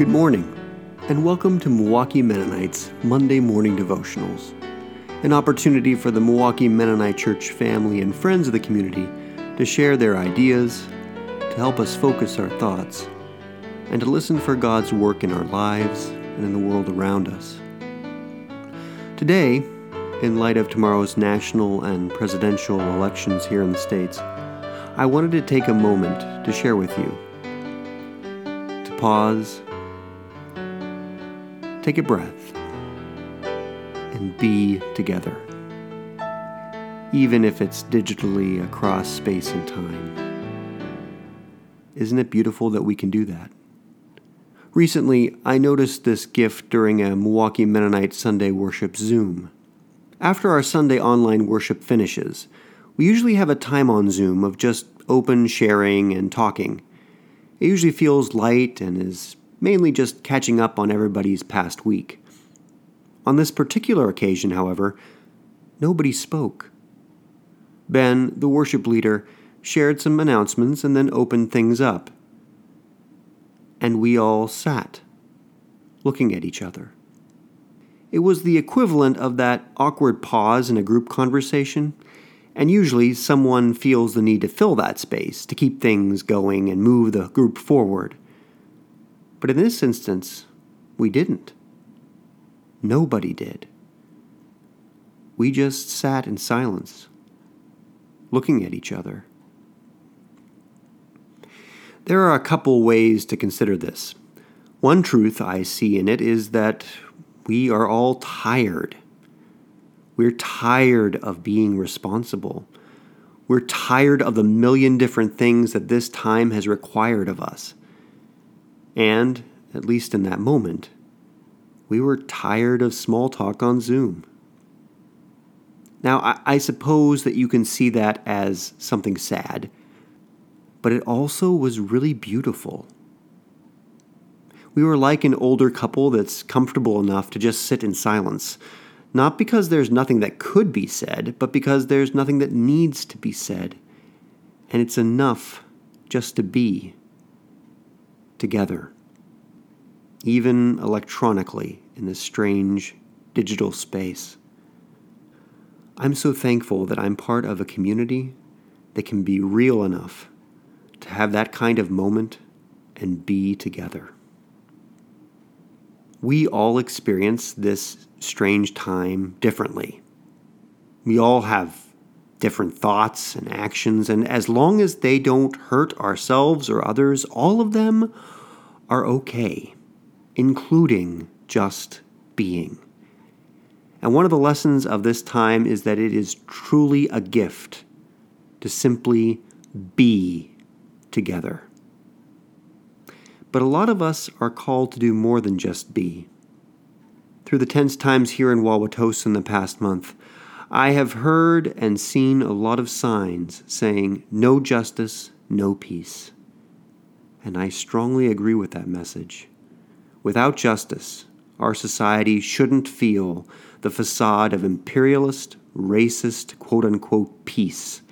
Good morning, and welcome to Milwaukee Mennonites Monday Morning Devotionals, an opportunity for the Milwaukee Mennonite Church family and friends of the community to share their ideas, to help us focus our thoughts, and to listen for God's work in our lives and in the world around us. Today, in light of tomorrow's national and presidential elections here in the States, I wanted to take a moment to share with you. To pause, take a breath, and be together, even if it's digitally across space and time. Isn't it beautiful that we can do that? Recently, I noticed this gift during a Milwaukee Mennonite Sunday worship Zoom. After our Sunday online worship finishes, we usually have a time on Zoom of just open sharing and talking. It usually feels light and is mainly just catching up on everybody's past week. On this particular occasion, however, nobody spoke. Ben, the worship leader, shared some announcements and then opened things up and we all sat, looking at each other. It was the equivalent of that awkward pause in a group conversation, and usually someone feels the need to fill that space to keep things going and move the group forward. But in this instance, we didn't. Nobody did. We just sat in silence, looking at each other. There are a couple ways to consider this. One truth I see in it is that we are all tired. We're tired of being responsible. We're tired of the million different things that this time has required of us. And, at least in that moment, we were tired of small talk on Zoom. Now, I, I suppose that you can see that as something sad but it also was really beautiful. We were like an older couple that's comfortable enough to just sit in silence, not because there's nothing that could be said, but because there's nothing that needs to be said. And it's enough just to be together, even electronically in this strange digital space. I'm so thankful that I'm part of a community that can be real enough to have that kind of moment and be together. We all experience this strange time differently. We all have different thoughts and actions, and as long as they don't hurt ourselves or others, all of them are okay, including just being. And one of the lessons of this time is that it is truly a gift to simply be together. But a lot of us are called to do more than just be. Through the tense times here in Wauwatosa in the past month, I have heard and seen a lot of signs saying, no justice, no peace. And I strongly agree with that message. Without justice, our society shouldn't feel the facade of imperialist, racist, quote unquote peace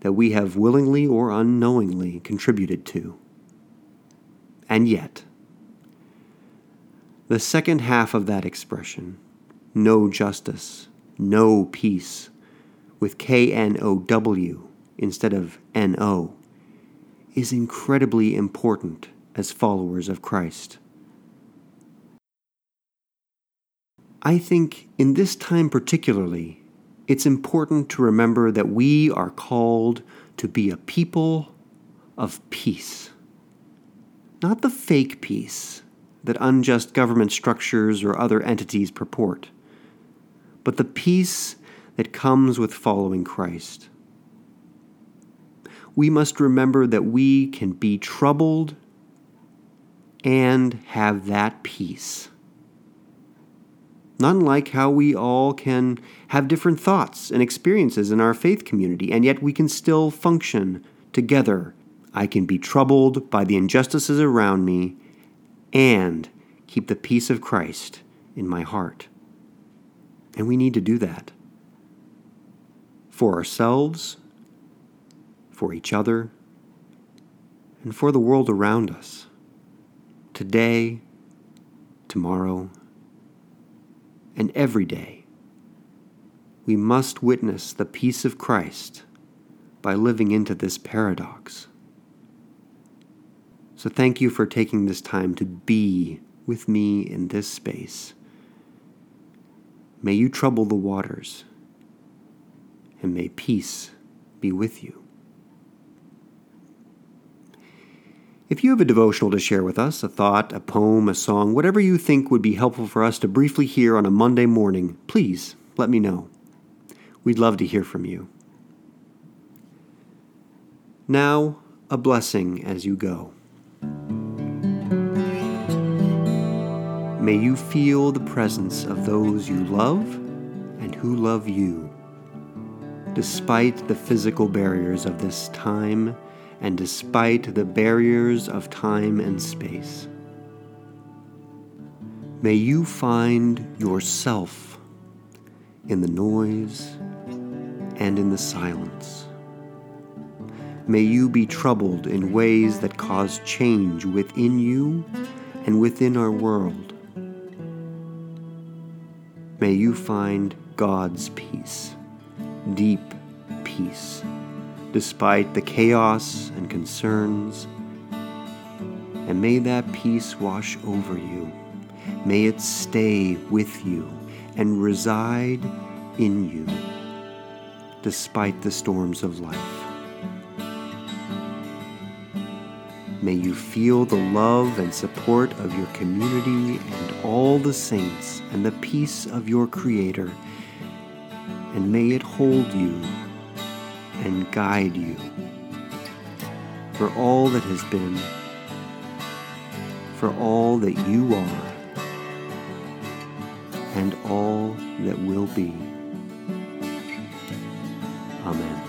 that we have willingly or unknowingly contributed to. And yet, the second half of that expression, know justice, know peace, with K N O W instead of N O, is incredibly important as followers of Christ. I think in this time particularly, it's important to remember that we are called to be a people of peace. Not the fake peace that unjust government structures or other entities purport, but the peace that comes with following Christ. We must remember that we can be troubled and have that peace. Not unlike how we all can have different thoughts and experiences in our faith community, and yet we can still function together. I can be troubled by the injustices around me and keep the peace of Christ in my heart. And we need to do that for ourselves, for each other, and for the world around us. today, tomorrow, and every day, we must witness the peace of Christ by living into this paradox. So thank you for taking this time to be with me in this space. May you trouble the waters, and may peace be with you. If you have a devotional to share with us, a thought, a poem, a song, whatever you think would be helpful for us to briefly hear on a Monday morning, please let me know. We'd love to hear from you. Now, a blessing as you go. May you feel the presence of those you love and who love you, despite the physical barriers of this time and despite the barriers of time and space. May you find yourself in the noise and in the silence. May you be troubled in ways that cause change within you and within our world. May you find God's peace, deep peace, despite the chaos and concerns. And may that peace wash over you. May it stay with you and reside in you, despite the storms of life. May you feel the love and support of your community and all the saints and the peace of your Creator. And may it hold you and guide you for all that has been, for all that you are, and all that will be. Amen.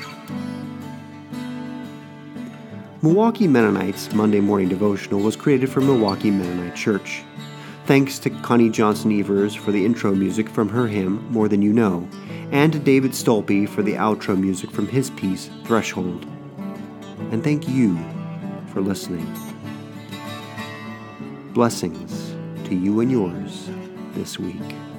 Milwaukee Mennonites Monday Morning Devotional was created for Milwaukee Mennonite Church. Thanks to Connie Johnson Evers for the intro music from her hymn, More Than You Know, and to David Stolpe for the outro music from his piece, Threshold. And thank you for listening. Blessings to you and yours this week.